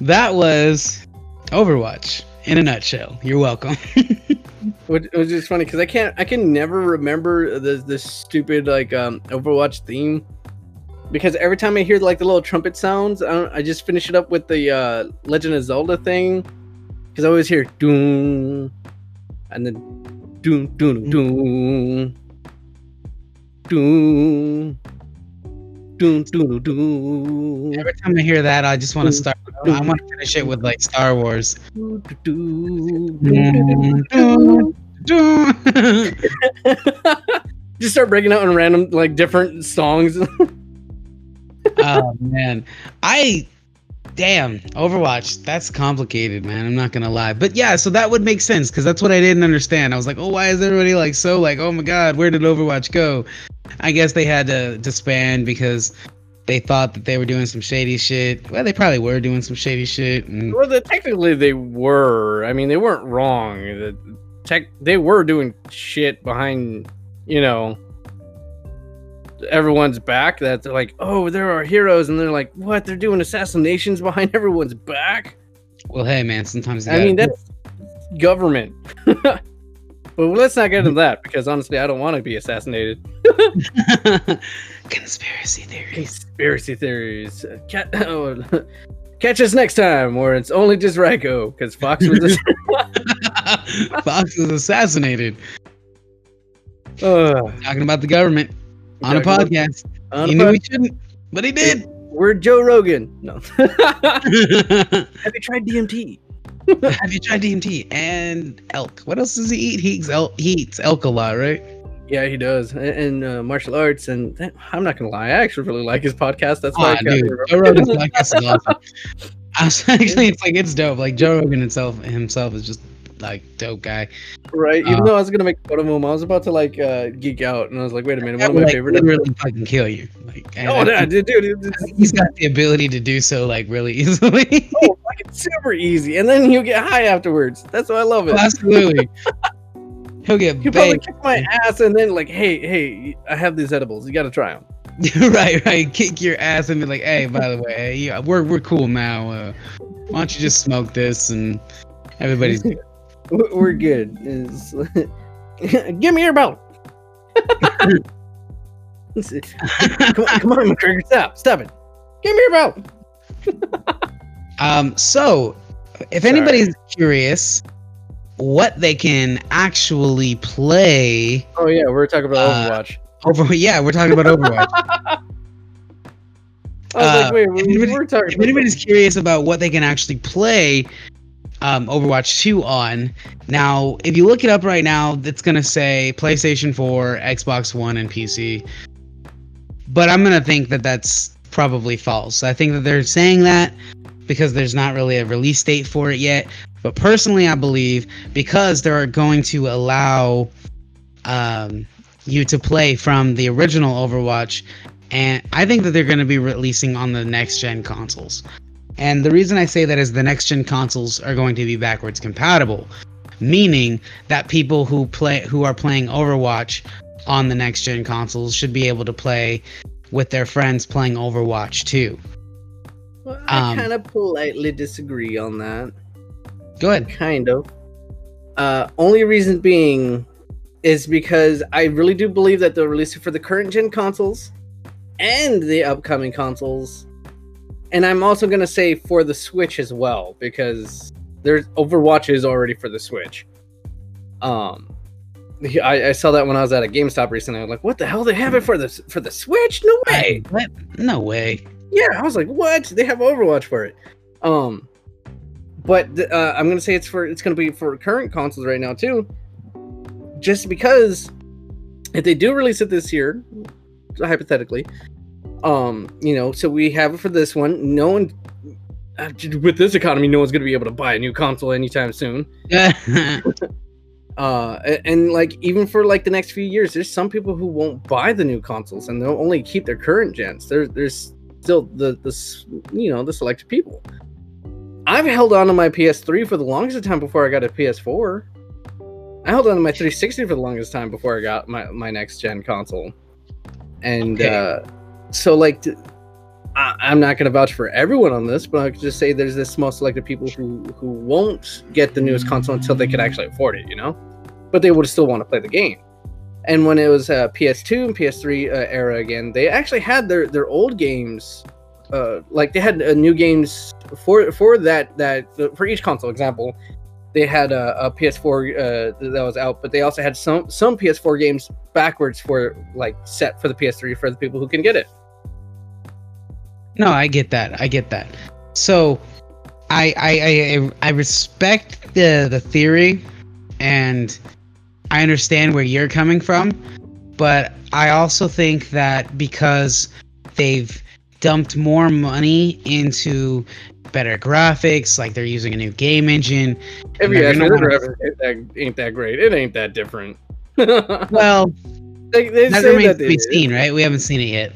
S1: that was Overwatch in a nutshell. You're welcome.
S2: which, was just funny because I can't, I can never remember the the stupid like um Overwatch theme because every time I hear like the little trumpet sounds, I, I just finish it up with the uh, Legend of Zelda thing because I always hear doom and then doom doom doom doom doom doom doom.
S1: Every time I hear that, I just want to start I want to finish it with like Star Wars.
S2: Just start breaking out in random like different songs.
S1: oh man, I damn Overwatch. That's complicated, man. I'm not gonna lie, but yeah. So that would make sense because that's what I didn't understand. I was like, oh, why is everybody like so like, oh my god, where did Overwatch go? I guess they had to disband because they thought that they were doing some shady shit. Well, they probably were doing some shady shit. And...
S2: Well, the, technically they were. I mean, they weren't wrong. The tech, they were doing shit behind, you know, everyone's back. That they're like, oh, there are heroes, and they're like, what? They're doing assassinations behind everyone's back.
S1: Well, hey, man. Sometimes
S2: I mean that's government. But let's not get into that because honestly, I don't want to be assassinated.
S1: Conspiracy theories.
S2: Conspiracy theories. Cat- oh, catch us next time, or it's only just Ryko because Fox was
S1: Fox was assassinated. Uh, Talking about the government on a podcast. On he a knew he shouldn't, but he did.
S2: We're Joe Rogan. No. Have you tried DMT?
S1: Have you tried DMT and elk? What else does he eat? He eats elk. He eats elk a lot, right?
S2: Yeah, he does, and, uh, martial arts. And I'm not gonna lie, I actually really like his podcast. That's why. Oh, dude, Joe Rogan's podcast
S1: is awesome. I was actually, it's like it's dope. Like Joe Rogan himself, himself is just like dope guy.
S2: Right. Even uh, though I was gonna make fun of him, I was about to like uh, geek out, and I was like, wait a minute, one of my like, favorite.
S1: Really fucking kill you. Like,
S2: oh, yeah, dude, dude,
S1: he's got the ability to do so like really easily.
S2: oh, it's super easy, and then you get high afterwards. That's why I love it.
S1: Oh, absolutely. He'll get
S2: You probably kick my ass, and then like, hey, hey, I have these edibles. You got to try them.
S1: right, right. Kick your ass and be like, "Hey, by the way, yeah, we're we're cool now. Uh, why don't you just smoke this and everybody's good."
S2: We're good. Is give me your belt. come on, come on, McGregor, stop, stop it. Give me your belt.
S1: Um, so, if
S2: Sorry.
S1: anybody's curious what they can actually play
S2: Oh yeah, we're talking about
S1: Uh,
S2: Overwatch.
S1: over, yeah, we're talking about Overwatch.
S2: I was
S1: uh,
S2: like, wait,
S1: if
S2: we,
S1: anybody-
S2: we're talking.
S1: if anybody's curious about what they can actually play um, Overwatch 2 on, now if you look it up right now, it's gonna say PlayStation 4, Xbox One, and PC. But I'm gonna think that that's probably false. I think that they're saying that because there's not really a release date for it yet. But personally, I believe because they're going to allow um, you to play from the original Overwatch, and I think that they're going to be releasing on the next gen consoles. And the reason I say that is the next gen consoles are going to be backwards compatible, meaning that people who play who are playing Overwatch on the next gen consoles should be able to play with their friends playing Overwatch too.
S2: Well, I
S1: um,
S2: kind of politely disagree on that.
S1: Go ahead.
S2: Kind of. Uh, only reason being is because I really do believe that they'll release it for the current gen consoles and the upcoming consoles. And I'm also gonna say for the Switch as well, because there's Overwatch is already for the Switch. Um I, I saw that when I was at a GameStop recently. I'm like, what the hell? They have it for the for the Switch? No way.
S1: I- what? No way.
S2: Yeah, I was like, what? They have Overwatch for it. Um, but uh, I'm gonna say it's for it's gonna be for current consoles right now too. Just because if they do release it this year, hypothetically, um, you know, so we have it for this one. No one uh, with this economy, no one's gonna be able to buy a new console anytime soon. Uh, and, like even for like the next few years, there's some people who won't buy the new consoles and they'll only keep their current gens. There, there's still the the you know the selected people. I've held on to my PS3 for the longest time before I got a PS4. I held on to my 360 for the longest time before I got my my next gen console. And
S1: Okay.
S2: uh, so like. I, am not going to vouch for everyone on this, but I could just say there's this small select of people who who won't get the newest console until they could actually afford it, you know. But they would still want to play the game. And when it was uh, PS2 and PS3 uh, era again, they actually had their their old games, uh, like they had uh, new games for for that that for each console. Example, they had a, a PS4 uh, that was out, but they also had some some PS4 games backwards for like set for the PS3 for the people who can get it.
S1: No, I get that. I get that. So, I I I, I respect the the theory, and I understand where you're coming from, but I also think that because they've dumped more money into better graphics, like they're using a new game engine.
S2: If you ask
S1: gonna
S2: me, the graphics ain't that, ain't that great. It ain't that different.
S1: Well,
S2: they, they
S1: that remains
S2: that
S1: to be
S2: do.
S1: seen, right? We haven't seen it yet.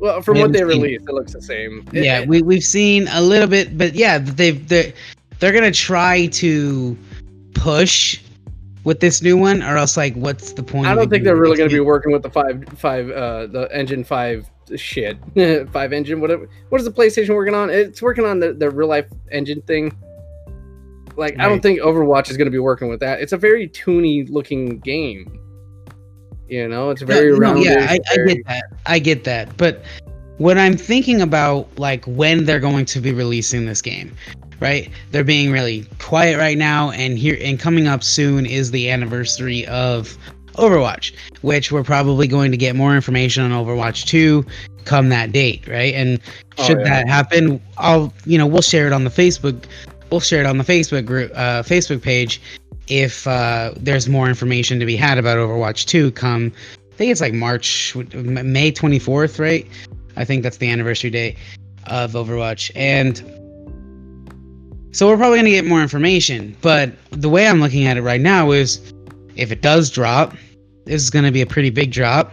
S2: Well, from
S1: We
S2: what they released, it looks the same.
S1: Yeah,
S2: it-
S1: we we've seen a little bit, but yeah, they've they're they're gonna try to push with this new one, or else like, what's the point?
S2: I don't think they're really going to be working with the five five uh the engine five shit five engine whatever. What is the PlayStation working on? It's working on the the real life engine thing. Like I don't think Overwatch is going to be working with that. It's a very toony looking game. You know, it's very
S1: No, no,
S2: rounded.
S1: yeah, I, I get that. I get that. But when I'm thinking about like when they're going to be releasing this game, right? They're being really quiet right now, and here and coming up soon is the anniversary of Overwatch, which we're probably going to get more information on Overwatch 2 come that date, right? And
S2: Oh,
S1: should
S2: yeah.
S1: that happen, I'll you know we'll share it on the Facebook, we'll share it on the Facebook group, uh, Facebook page if uh, there's more information to be had about Overwatch 2 come I think it's like March May 24th, right? I think that's the anniversary day of Overwatch and so we're probably going to get more information, but the way I'm looking at it right now is if it does drop, this is going to be a pretty big drop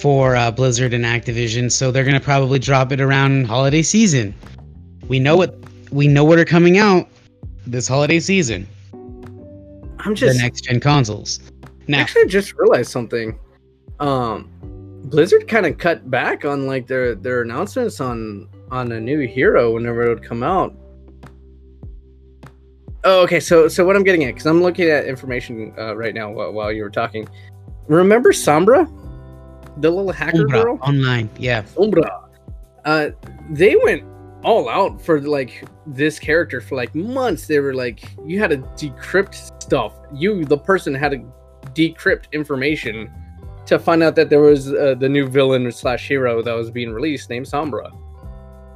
S1: for uh, Blizzard and Activision, so they're going to probably drop it around holiday season. We know what we know what are coming out this holiday season.
S2: I'm just
S1: the next gen consoles. Now,
S2: actually I just realized something. Um, Blizzard kind of cut back on like their their announcements on on a new hero whenever it would come out. Oh, okay. So so what I'm getting at because I'm looking at information uh, right now while, while you were talking. Remember Sombra, the little hacker
S1: Umbra
S2: girl?
S1: online, yeah.
S2: Umbra. Uh, they went all out for like this character for like months. They were like, you had to decrypt stuff. You, the person, had to decrypt information to find out that there was uh, the new villain slash hero that was being released named Sombra.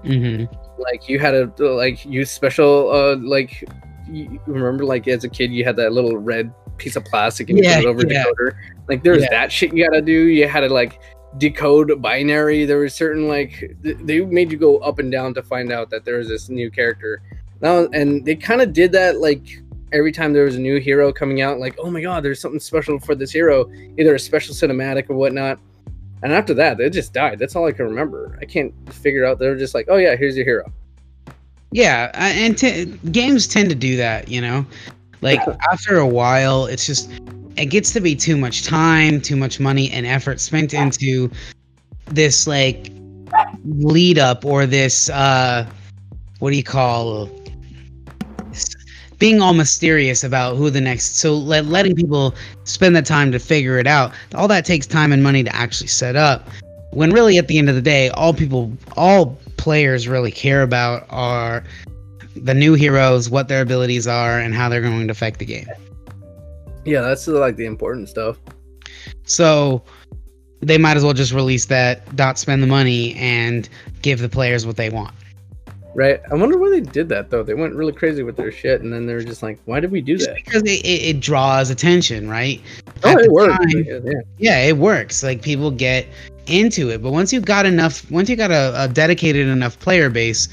S1: hmm
S2: Like you had to like use special uh like you remember like as a kid you had that little red piece of plastic and you put it over
S1: yeah.
S2: decoder. Like there's
S1: Yeah.
S2: that shit you gotta do. You had to like decode binary. There was certain like th- they made you go up and down to find out that there was this new character. Now and they kind of did that like every time there was a new hero coming out. Like oh my god, there's something special for this hero, either a special cinematic or whatnot. And after that, they just died. That's all I can remember. I can't figure out. They're just like, oh yeah, here's your hero.
S1: Yeah, and t- games tend to do that, you know. Like after a while, it's just it gets to be too much time, too much money and effort spent into this like lead up or this uh what do you call being all mysterious about who the next so let, letting people spend the time to figure it out. All that takes time and money to actually set up when really at the end of the day all people all players really care about are the new heroes what their abilities are and how they're going to affect the game
S2: Yeah, that's like the important stuff.
S1: so they might as well just release that dot spend the money and give the players what they want
S2: Right. I wonder why they did that though. They went really crazy with their shit, and then they were just like, "Why did we do
S1: just
S2: that?"
S1: because it, it, it draws attention right
S2: Oh,
S1: At
S2: it worked.
S1: time-
S2: Yeah.
S1: yeah it works like people get into it but once you've got enough once you got a, a dedicated enough player base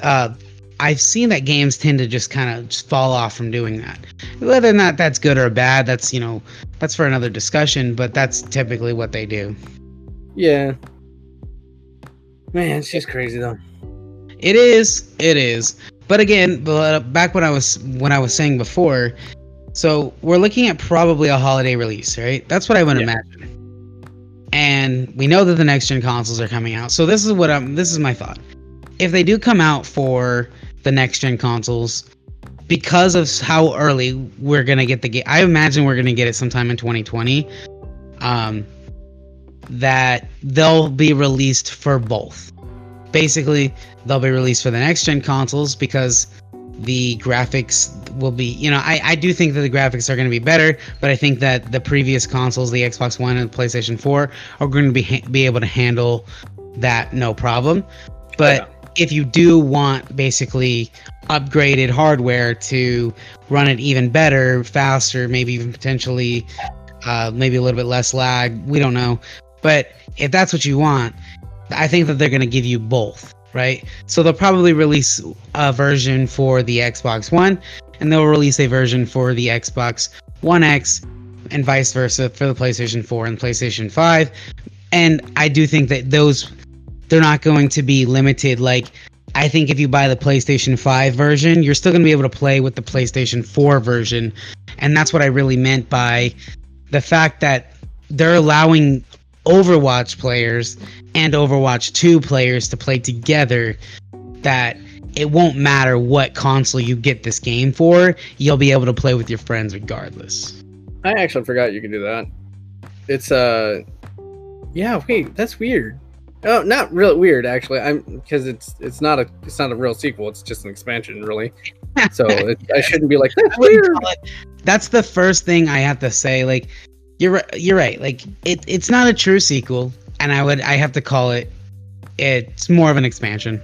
S1: uh i've seen that games tend to just kind of just fall off from doing that. Whether or not that's good or bad that's you know that's for another discussion but that's typically what they do.
S2: Yeah. Man, it's just crazy though.
S1: it is. It is. But again but uh, back when i was when i was saying before so we're looking at probably a holiday release right? That's what i would
S2: Yeah.
S1: imagine. And we know that the next gen consoles are coming out. So this is what i'm this is my thought. If they do come out for the next gen consoles because of how early we're gonna get the game i imagine we're gonna get it sometime in 2020 um that they'll be released for both. Basically they'll be released for the next gen consoles because the graphics will be you know i, I do think that the graphics are going to be better but i think that the previous consoles the xbox one and the playstation 4 are going to be ha- be able to handle that no problem. But if you do want basically upgraded hardware to run it even better faster maybe even potentially uh, maybe a little bit less lag we don't know but if that's what you want I think that they're going to give you both, right? So they'll probably release a version for the Xbox One and they'll release a version for the Xbox One X and vice versa for the PlayStation 4 and PlayStation 5. And I do think that those they're not going to be limited like I think if you buy the PlayStation 5 version, you're still going to be able to play with the PlayStation 4 version. And that's what I really meant by the fact that they're allowing Overwatch players and Overwatch 2 players to play together that it won't matter what console you get this game for, you'll be able to play with your friends regardless.
S2: I actually forgot you could do that. It's uh, yeah. Wait, that's weird. Oh, not real weird actually. I'm because it's it's not a it's not a real sequel. It's just an expansion, really. So it, I shouldn't be like that's weird.
S1: that's the first thing I have to say. Like, you're you're right. Like, it it's not a true sequel, and I would I have to call it. It's more of an expansion.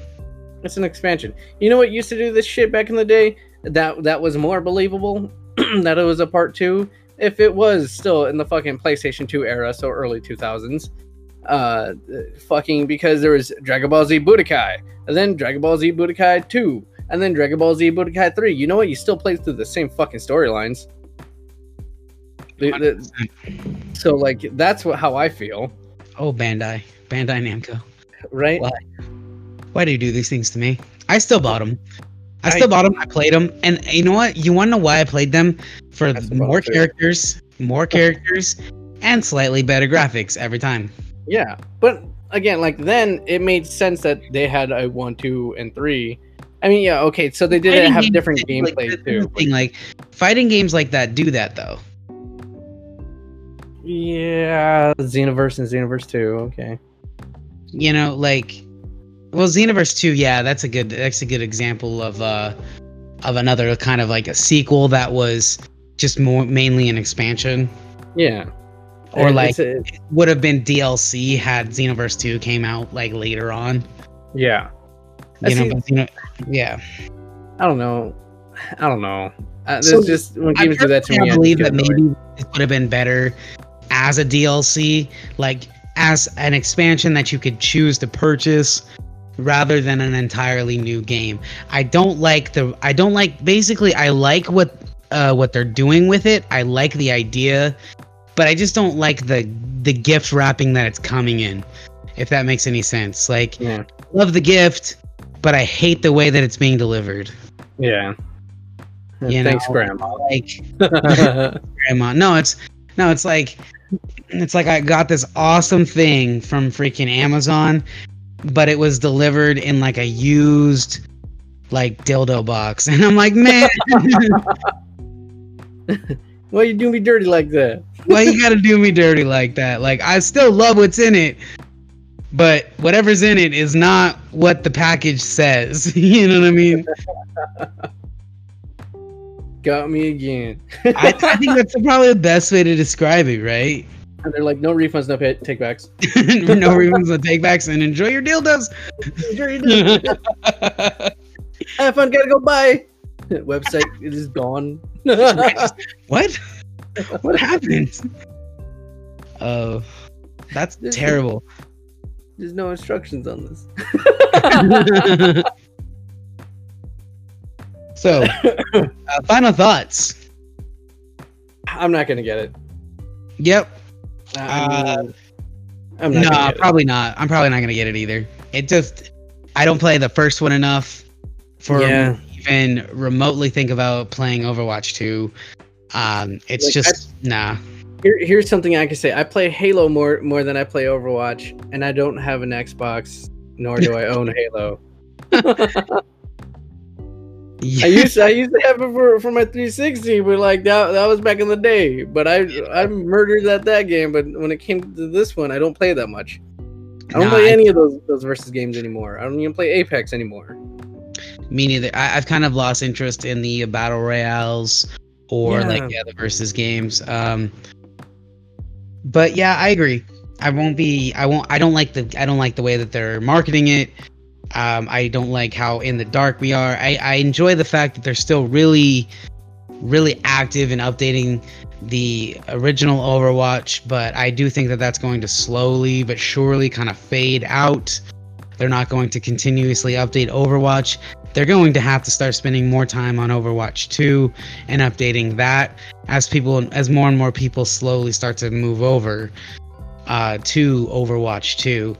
S2: It's an expansion. You know what used to do this shit back in the day? That that was more believable that it was a part two. If it was still in the fucking PlayStation 2 era, so early 2000s. Uh fucking because there was Dragon Ball Z Budokai, and then Dragon Ball Z Budokai 2, and then Dragon Ball Z Budokai 3. You know what? You still play through the same fucking storylines. So like that's what how I feel,
S1: Oh, Bandai, Bandai Namco.
S2: right?
S1: Why? Why do you do these things to me? I still bought them. I still bought them. I played them, and you know what? You want to know why I played them? For more characters, more characters, and slightly better graphics every time.
S2: Yeah, but again, like then it made sense that they had a one, two, and three. I mean, yeah, okay, so they did
S1: Fighting
S2: have different
S1: like,
S2: gameplay
S1: the
S2: too.
S1: Thing, like fighting games like that do that though.
S2: Yeah, Xenoverse and Xenoverse Two. Okay.
S1: You know, like well, Xenoverse Two, yeah, that's a good that's a good example of uh of another kind of like a sequel that was just more mainly an expansion.
S2: Yeah.
S1: Or like-
S2: a-
S1: Would have been DLC had Xenoverse Two came out like later on.
S2: yeah.
S1: You know, but, you know, yeah.
S2: I don't know. I don't know. Uh,
S1: So,
S2: just when
S1: I
S2: games do that to me, I
S1: believe that maybe it would have been better as a DLC, like as an expansion that you could choose to purchase rather than an entirely new game. I don't like the I don't like basically I like what uh what they're doing with it. I like the idea, but I just don't like the the gift wrapping that it's coming in. If that makes any sense. Like
S2: Yeah.
S1: love the gift, but I hate the way that it's being delivered.
S2: Yeah.
S1: You
S2: Thanks,
S1: know,
S2: Grandma.
S1: Like grandma. No, it's no, it's like it's like I got this awesome thing from freaking Amazon, but it was delivered in like a used like dildo box. And I'm like, man,
S2: Why you do me dirty like that?
S1: why you gotta do me dirty like that? Like I still love what's in it, but whatever's in it is not what the package says. you know what I mean?
S2: Got me again.
S1: I, I think that's probably the best way to describe it, right?
S2: And they're like, no refunds, no pay- take backs.
S1: no reasons to take backs and enjoy your dildos.
S2: Have fun, gotta go buy. Website is gone.
S1: what? What happened? Oh, that's
S2: This is-
S1: terrible.
S2: There's no instructions on this.
S1: so, uh, final thoughts.
S2: I'm not gonna get it.
S1: Yep.
S2: Uh, I'm not.
S1: No,
S2: it.
S1: probably not. I'm probably not gonna get it either. It just, I don't play the first one enough for
S2: Yeah.
S1: Even remotely think about playing Overwatch 2. Um, it's
S2: Like,
S1: just nah.
S2: Here, here's something I can say. I play Halo more more than I play Overwatch, and I don't have an Xbox, nor do I own Halo. I used I used to have it for, for my 360, but like that that was back in the day. But I I murdered at that game. But when it came to this one, I don't play that much. I don't
S1: Nah,
S2: play
S1: I-
S2: any of those those versus games anymore. I don't even play Apex anymore.
S1: Me neither. I, I've kind of lost interest in the battle royales or
S2: Yeah.
S1: like yeah, the versus games. Um, but yeah, I agree. I won't be. I won't. I don't like the. I don't like the way that they're marketing it. Um, I don't like how in the dark we are. I, I enjoy the fact that they're still really, really active in updating the original Overwatch, but I do think that that's going to slowly but surely kind of fade out. They're not going to continuously update Overwatch they're going to have to start spending more time on Overwatch 2 and updating that as people as more and more people slowly start to move over uh, to Overwatch 2.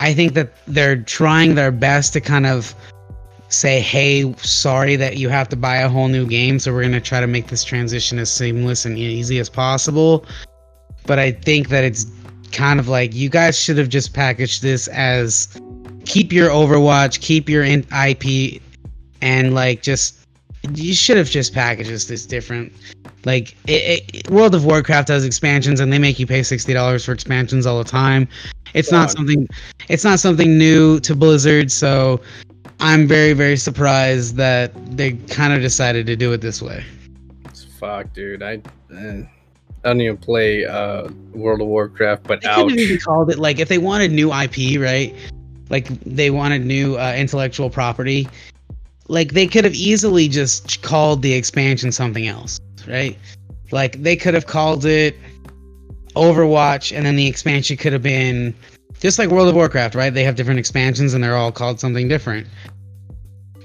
S1: I think that they're trying their best to kind of say, "Hey, sorry that you have to buy a whole new game, so we're going to try to make this transition as seamless and easy as possible." But I think that it's kind of like you guys should have just packaged this as keep your Overwatch, keep your IP, and like just you should have just packaged this different. Like it, it, World of Warcraft has expansions, and they make you pay sixty dollars for expansions all the time. It's not something. It's not something new to Blizzard, so I'm very very surprised that they kind of decided to do it this way.
S2: Fuck, dude. I eh, I don't even play uh, World of Warcraft, but
S1: They could
S2: ouch.
S1: have even called it like if they wanted new IP, right? Like they wanted new uh, intellectual property. Like they could have easily just called the expansion something else, right? Like they could have called it Overwatch, and then the expansion could have been just like World of Warcraft, right? They have different expansions, and they're all called something different.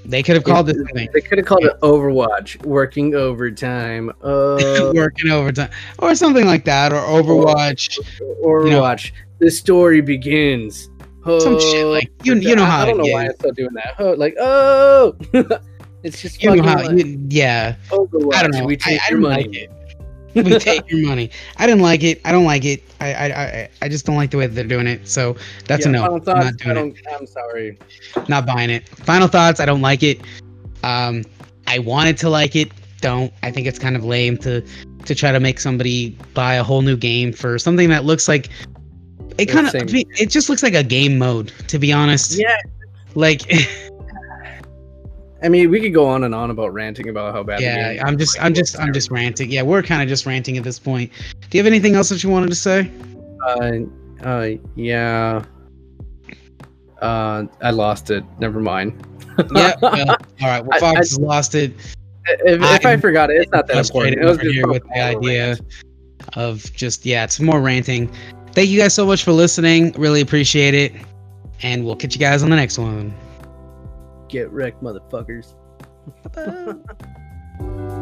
S1: They could have called thing
S2: They could have called it Overwatch, working overtime. Uh,
S1: working overtime or something like that, or Overwatch,
S2: Overwatch. The story begins.
S1: Some shit like you. You know
S2: I-
S1: how
S2: I don't know why. I'm still doing that. Oh, like oh, It's just
S1: You know how,
S2: like,
S1: you, yeah.
S2: Overwatch.
S1: I don't know.
S2: We take
S1: I
S2: your
S1: don't
S2: money.
S1: like it. we take your money. I didn't like it. I don't like it. I I I, I just don't like the way that they're doing it. So that's
S2: Yeah,
S1: a no.
S2: final
S1: I'm not doing it.
S2: don't, I'm sorry.
S1: Not buying it. Final thoughts. I don't like it. Um, I wanted to like it. Don't. I think it's kind of lame to to try to make somebody buy a whole new game for something that looks like it kind of it just looks like a game mode. To be honest,
S2: Yeah,
S1: like
S2: I mean, we could go on and on about ranting about how bad. the game
S1: yeah. I'm just I'm just I'm just ranting. Yeah, we're kind of just ranting at this point. Do you have anything else that you wanted to say?
S2: Uh, uh, yeah. Uh, I lost it. Never mind.
S1: yeah. Well, all right. Well,
S2: I-
S1: Fox
S2: I-
S1: has lost it.
S2: If, if I
S1: I'm
S2: forgot it, it's not that
S1: frustrated
S2: important. It was
S1: over
S2: just
S1: here with the idea
S2: rant.
S1: of just yeah, it's more ranting. Thank you guys so much for listening. Really appreciate it, and we'll catch you guys on the next one.
S2: Get wrecked, motherfuckers.
S1: Bye-bye.